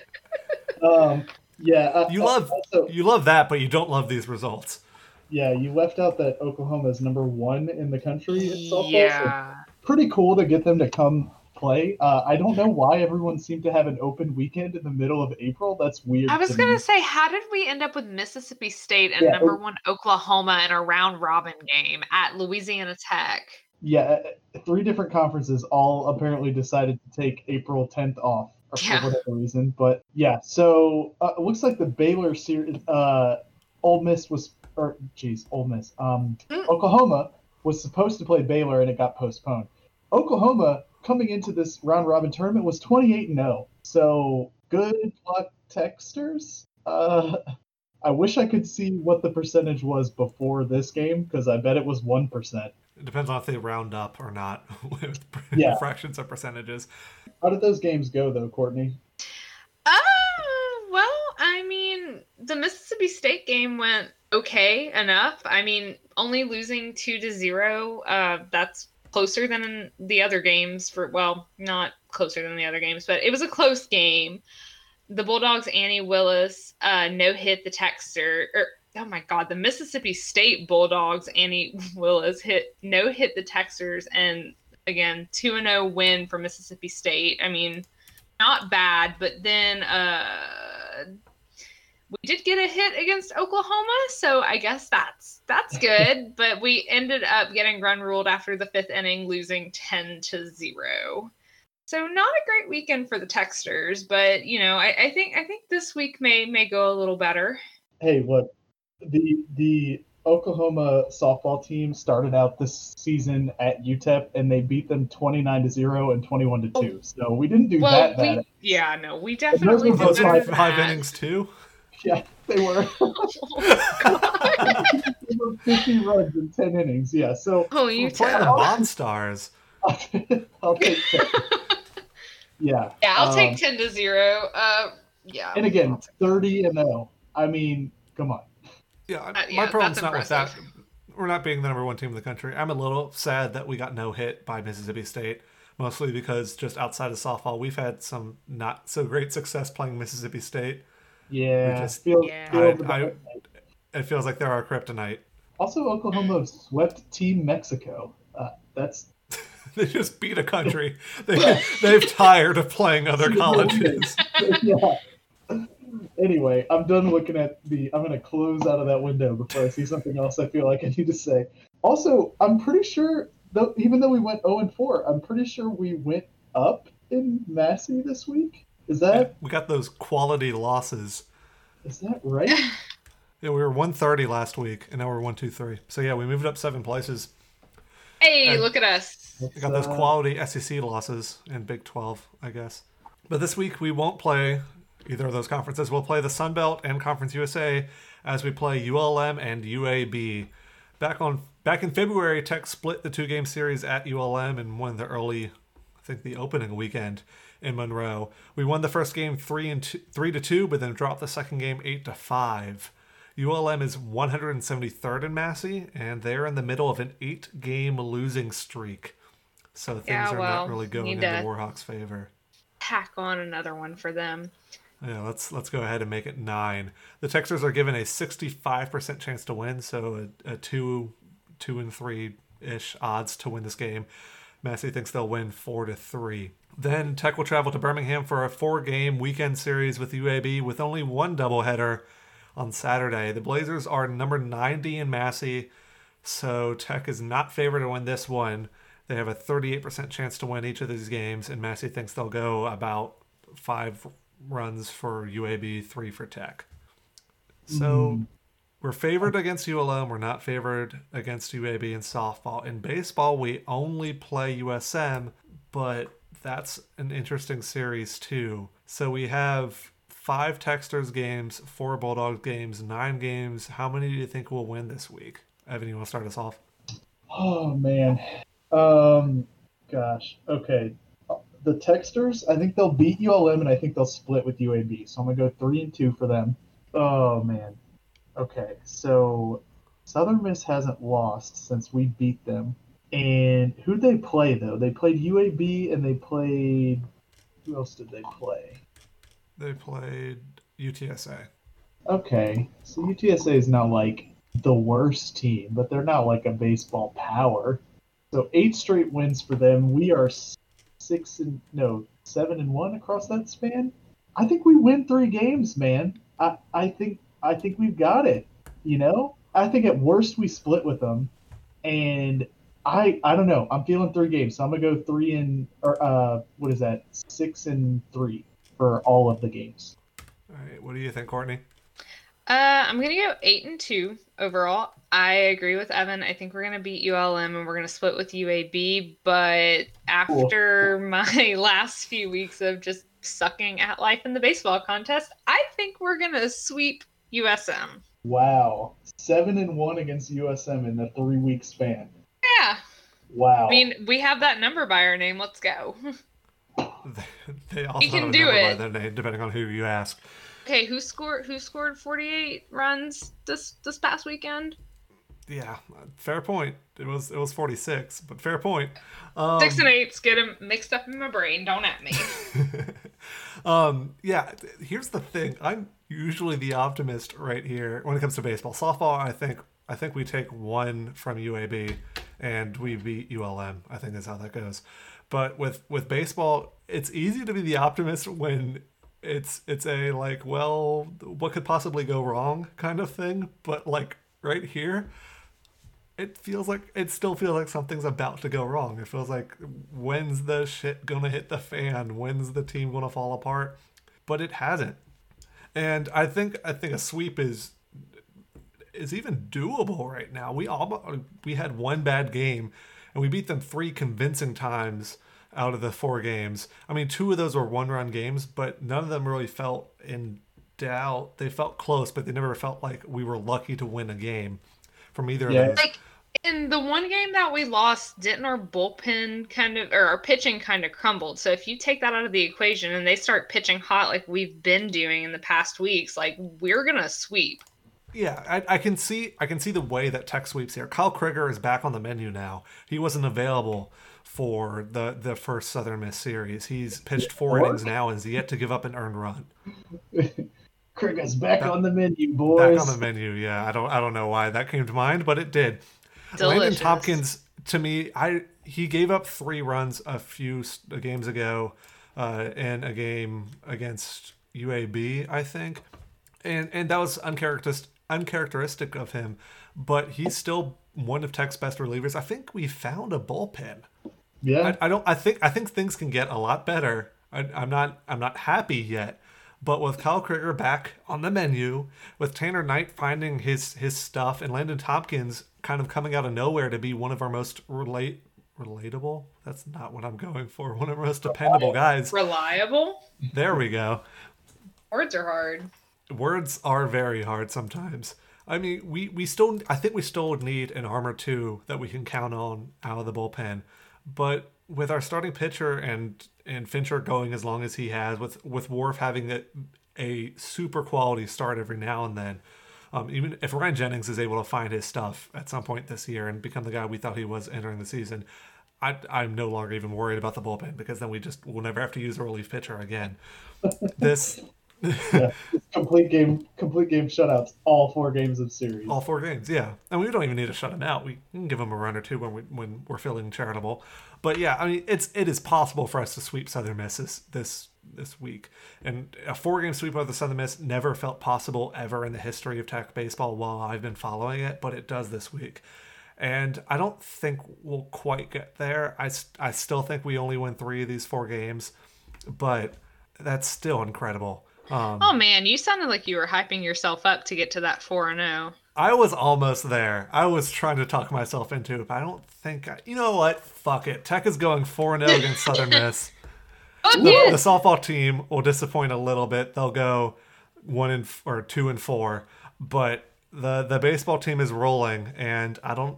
Um, yeah. uh, You love also, you love that, but you don't love these results. yeah, you left out that Oklahoma is number one in the country in softball. so Yeah. pretty cool to get them to come play. Uh, I don't know why everyone seemed to have an open weekend in the middle of April. That's weird. I was to gonna me. say, how did we end up with Mississippi State and Yeah, number it- one Oklahoma in a round robin game at Louisiana Tech? Yeah, uh, three different conferences all apparently decided to take April 10th off or for whatever reason. But yeah, so uh, it looks like the Baylor series, uh, Ole Miss was, or geez, Ole Miss, um, Mm. Oklahoma was supposed to play Baylor and it got postponed. Oklahoma coming into this round robin tournament was 28 and 0. So good luck, Techsters. Uh, I wish I could see what the percentage was before this game because I bet it was 1%. It depends on if they round up or not with Yeah. fractions of percentages. How did those games go, though, Courtney? Uh, well, I mean, the Mississippi State game went okay enough. I mean, only losing two to zero. Uh, that's closer than the other games. For well, not closer than the other games, but it was a close game. The Bulldogs, Annie Willis, uh, no hit the Techster. Or, oh my God, the Mississippi State Bulldogs, Annie Willis hit no hit the Techsters, and again two and zero win for Mississippi State. I mean not bad, but then uh we did get a hit against Oklahoma, so I guess that's that's good. but we ended up getting run ruled after the fifth inning, losing ten to zero. So not a great weekend for the Techsters, but you know, I, I think I think this week may may go a little better. Hey, look, the the Oklahoma softball team started out this season at UTEP and they beat them 29 to 0 and 21 to 2. So we didn't do Well, that bad. we yeah, no, we definitely were did both better Five, innings too. Yeah, they were. They were 50 runs in 10 innings. Yeah, so oh, We're you playing the tell. Monstars. I'll take that. Yeah. Yeah, I'll um, take ten to zero. Uh, yeah. And again, 30 and 0. I mean, come on. Yeah, Uh, my yeah, problem's that's not with that. We're not being the number one team in the country. I'm a little sad that we got no hit by Mississippi State, mostly because just outside of softball, we've had some not so great success playing Mississippi State. Yeah. just- feel, Yeah. I- I- It feels like they're our kryptonite. Also, Oklahoma swept Team Mexico. Uh, that's They just beat a country. They, they've tired of playing other colleges. yeah. Anyway, I'm done looking at the. I'm going to close out of that window before I see something else I feel like I need to say. Also, I'm pretty sure, though, even though we went 0 and 4, I'm pretty sure we went up in Massey this week. Is that We got those quality losses. is that right? Yeah, we were 130 last week, and now we're 123. So yeah, we moved up seven places. Hey, And- look at us. We got those Uh, quality SEC losses in Big 12, I guess. But this week we won't play either of those conferences. We'll play the Sun Belt and Conference USA as we play ULM and UAB. Back on back in February, Tech split the two game series at ULM and won the early, I think the opening weekend in Monroe. We won the first game three and two, three to two, but then dropped the second game eight to five. ULM is 173rd in Massey, and they're in the middle of an eight-game losing streak. So things Yeah, are not really going in the Warhawks' favor. Tack on another one for them. Yeah, let's let's go ahead and make it nine. The Texans are given a 65% chance to win, so a, a two, two and three ish odds to win this game. Massey thinks they'll win four to three. Then Tech will travel to Birmingham for a four-game weekend series with UAB with only one doubleheader on Saturday. The Blazers are number 90 in Massey, so Tech is not favored to win this one. They have a 38% chance to win each of these games, and Massey thinks they'll go about five runs for UAB, three for Tech. So we're favored against ULM. We're not favored against UAB in softball. In baseball, we only play USM, but that's an interesting series too. So we have five Techsters games, four Bulldogs games, nine games. How many do you think we'll win this week? Evan, you want to start us off? Oh man. Um gosh. Okay. The Techsters, I think they'll beat ULM and I think they'll split with UAB. So I'm gonna go three and two for them. Oh man. Okay. So Southern Miss hasn't lost since we beat them. And who'd they play though? They played UAB and they played who else did they play? They played UTSA. Okay. So UTSA is not like the worst team, but they're not like a baseball power. So eight straight wins for them. We are six and no seven and one across that span. I think we win three games, man. I, I think I think we've got it. You know, I think at worst we split with them, and I I don't know. I'm feeling three games, so I'm gonna go three and or uh what is that six and three for all of the games. All right, what do you think, Courtney? Uh, I'm gonna go eight and two overall. I agree with Evan. I think we're gonna beat ULM and we're gonna split with UAB. But after cool. my last few weeks of just sucking at life in the baseball contest, I think we're gonna sweep USM. Wow, seven and one against USM in the three week span. Yeah. Wow. I mean, we have that number by our name. Let's go. they also you can do it. by their name, depending on who you ask. Okay, who scored? Who scored forty eight runs this this past weekend? Yeah, fair point. It was it was forty six, but fair point. Um, Six and eights get them mixed up in my brain. Don't at me. um, yeah. Here's the thing. I'm usually the optimist right here when it comes to baseball. Softball, I think I think we take one from UAB and we beat ULM. I think is how that goes. But with with baseball, it's easy to be the optimist when it's it's a like, well, what could possibly go wrong kind of thing. But like right here, it feels like it still feels like something's about to go wrong. It feels like when's the shit gonna hit the fan? When's the team gonna fall apart? But it hasn't. And I think I think a sweep is is even doable right now. We all we had one bad game and we beat them three convincing times out of the four games. I mean, two of those were one-run games, but none of them really felt in doubt. They felt close, but they never felt like we were lucky to win a game from either yeah. of those. Like in the one game that we lost, didn't our bullpen kind of or our pitching kind of crumbled? So if you take that out of the equation and they start pitching hot like we've been doing in the past weeks, like we're gonna sweep. Yeah, I, I, can see I can see the way that Tech sweeps here. Kyle Crigger is back on the menu now. He wasn't available for the the first Southern Miss series. He's pitched four innings now and is yet to give up an earned run. Crigger's back, back on the menu, boys. Back on the menu. Yeah, I don't I don't know why that came to mind, but it did. Delicious. Landon Tompkins, to me, I he gave up three runs a few games ago uh, in a game against UAB, I think, and and that was uncharacteristic uncharacteristic of him, but he's still one of Tech's best relievers. I think we found a bullpen. Yeah, I, I don't. I think I think things can get a lot better. I, I'm not. I'm not happy yet. But with Kyle Crigger back on the menu, with Tanner Knight finding his his stuff, and Landon Tompkins kind of coming out of nowhere to be one of our most relate relatable. That's not what I'm going for. One of our most dependable guys. Reliable. There we go. Words are hard words are very hard sometimes. I mean, we, we still, I think we still need an armor two that we can count on out of the bullpen. But with our starting pitcher and and Fincher going as long as he has, with with Whorff having a, a super quality start every now and then, um, even if Ryan Jennings is able to find his stuff at some point this year and become the guy we thought he was entering the season, I, I'm no longer even worried about the bullpen because then we just will never have to use a relief pitcher again. this yeah, complete game, complete game shutouts. All four games of series. All four games, yeah. And we don't even need to shut them out. We can give them a run or two when we when we're feeling charitable. But yeah, I mean, it's it is possible for us to sweep Southern Miss this this, this week. And a four game sweep of the Southern Miss never felt possible ever in the history of Tech baseball while I've been following it, but it does this week. And I don't think we'll quite get there. I, I still think we only win three of these four games, but that's still incredible. Um, oh man, you sounded like you were hyping yourself up to get to that four and zero. Oh. I was almost there. I was trying to talk myself into it, but I don't think. I, you know what? Fuck it. Tech is going four and zero oh against Southern Miss. oh, the, the, softball team will disappoint a little bit. They'll go one and or two and four, but the the baseball team is rolling, and I don't.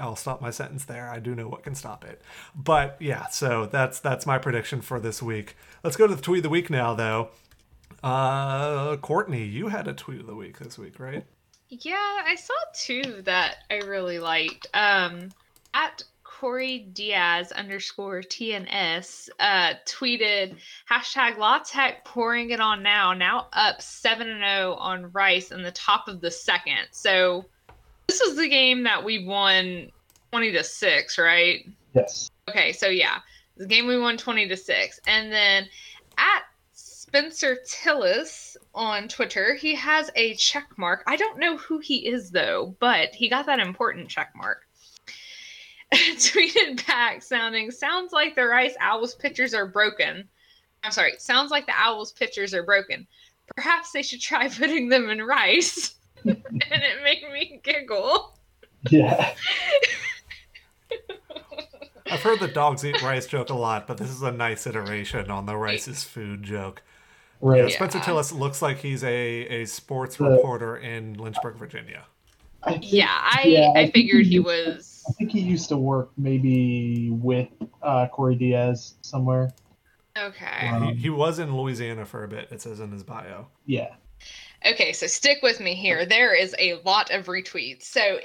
I'll stop my sentence there. I do know what can stop it. But yeah, so that's that's my prediction for this week. Let's go to the tweet of the week now, though. Uh, Courtney, you had a tweet of the week this week, right? Yeah, I saw two that I really liked. Um, at Corey Diaz underscore TNS uh, tweeted hashtag La Tech pouring it on now, now up 7 and 0 on Rice in the top of the second. So this was the game that we won 20 to 6, right? Yes. Okay, so yeah, the game we won 20 to 6. And then at Spencer Tillis on Twitter. He has a check mark. I don't know who he is though, but he got that important check mark. Tweeted back sounding sounds like the Rice Owls pitchers are broken. I'm sorry, sounds like the Owls pitchers are broken. perhaps they should try putting them in rice. and it made me giggle. Yeah. I've heard the dogs eat rice joke a lot, but this is a nice iteration on the rice is food joke. Yeah, Spencer Yeah. Tillis looks like he's a, a sports The- reporter in Lynchburg, Virginia. I think, Yeah, I Yeah, I I figured he he was I think he used to work maybe with uh, Corey Diaz somewhere. okay. Um, he, he was in Louisiana for a bit, it says in his bio. Yeah. Okay, so stick with me here. There is a lot of retweets. So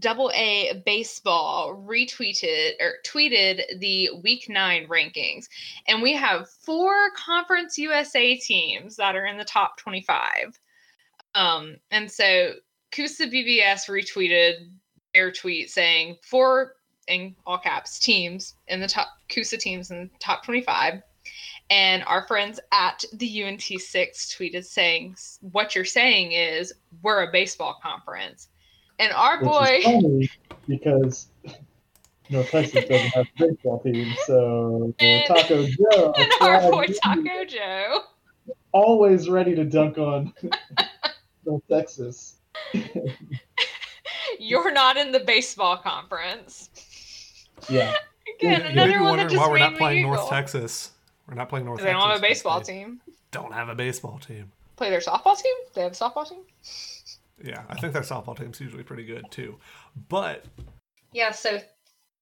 NCAA baseball retweeted or tweeted the Week Nine rankings, and we have four Conference USA teams that are in the top twenty-five. Um, and so CUSA BBS retweeted their tweet saying four in all caps teams in the top CUSA teams in the top twenty-five. And our friends at the UNT6 tweeted saying, What you're saying is we're a baseball conference. And our Which boy, is funny because North Texas doesn't have a baseball team, so uh, And- Taco Joe and our boy Taco Joe, always ready to dunk on North Texas. you're not in the baseball conference. Yeah. Again, another be one that wondering just why we're not me playing North. Texas. We're not playing North They Texas. don't have a baseball team. Don't have a baseball team. Play their softball team? They have a softball team? Yeah, I think their softball team's usually pretty good too. But Yeah, so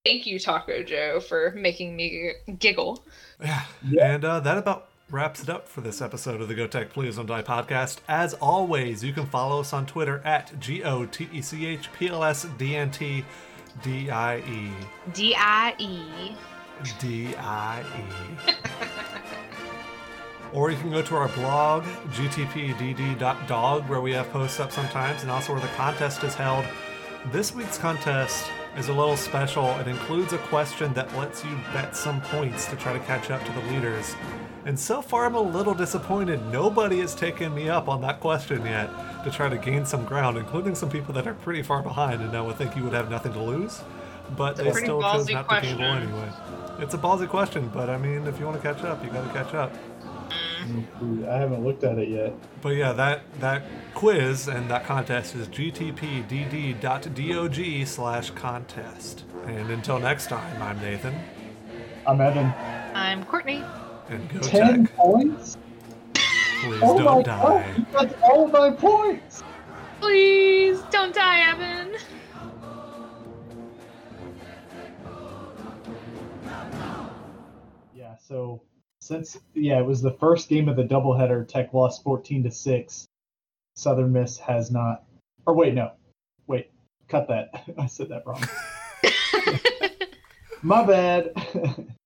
thank you, Taco Joe, for making me giggle. Yeah. Yeah. And uh, that about wraps it up for this episode of the Go Tech Please Don't Die podcast. As always, you can follow us on Twitter at G O T E C H P L S D N T D I E. D I E. D I E. Or you can go to our blog, gtpdd.dog, where we have posts up sometimes, and also where the contest is held. This week's contest is a little special. It includes a question that lets you bet some points to try to catch up to the leaders. And so far, I'm a little disappointed. Nobody has taken me up on that question yet to try to gain some ground, including some people that are pretty far behind and now would think you would have nothing to lose. But they still chose not to gamble anyway. It's a ballsy question, but I mean, if you want to catch up, you got to catch up. I haven't looked at it yet. But yeah, that that quiz and that contest is gtpdd.dog slash contest. And until next time, I'm Nathan, I'm Evan. I'm Courtney. and go Ten tech. points? Please Oh don't god, die. that's all my points! Please don't die, Evan. Yeah, so since yeah, it was the first game of the doubleheader, Tech lost fourteen to six. Southern Miss has not or wait, no. Wait, cut that. I said that wrong. My bad.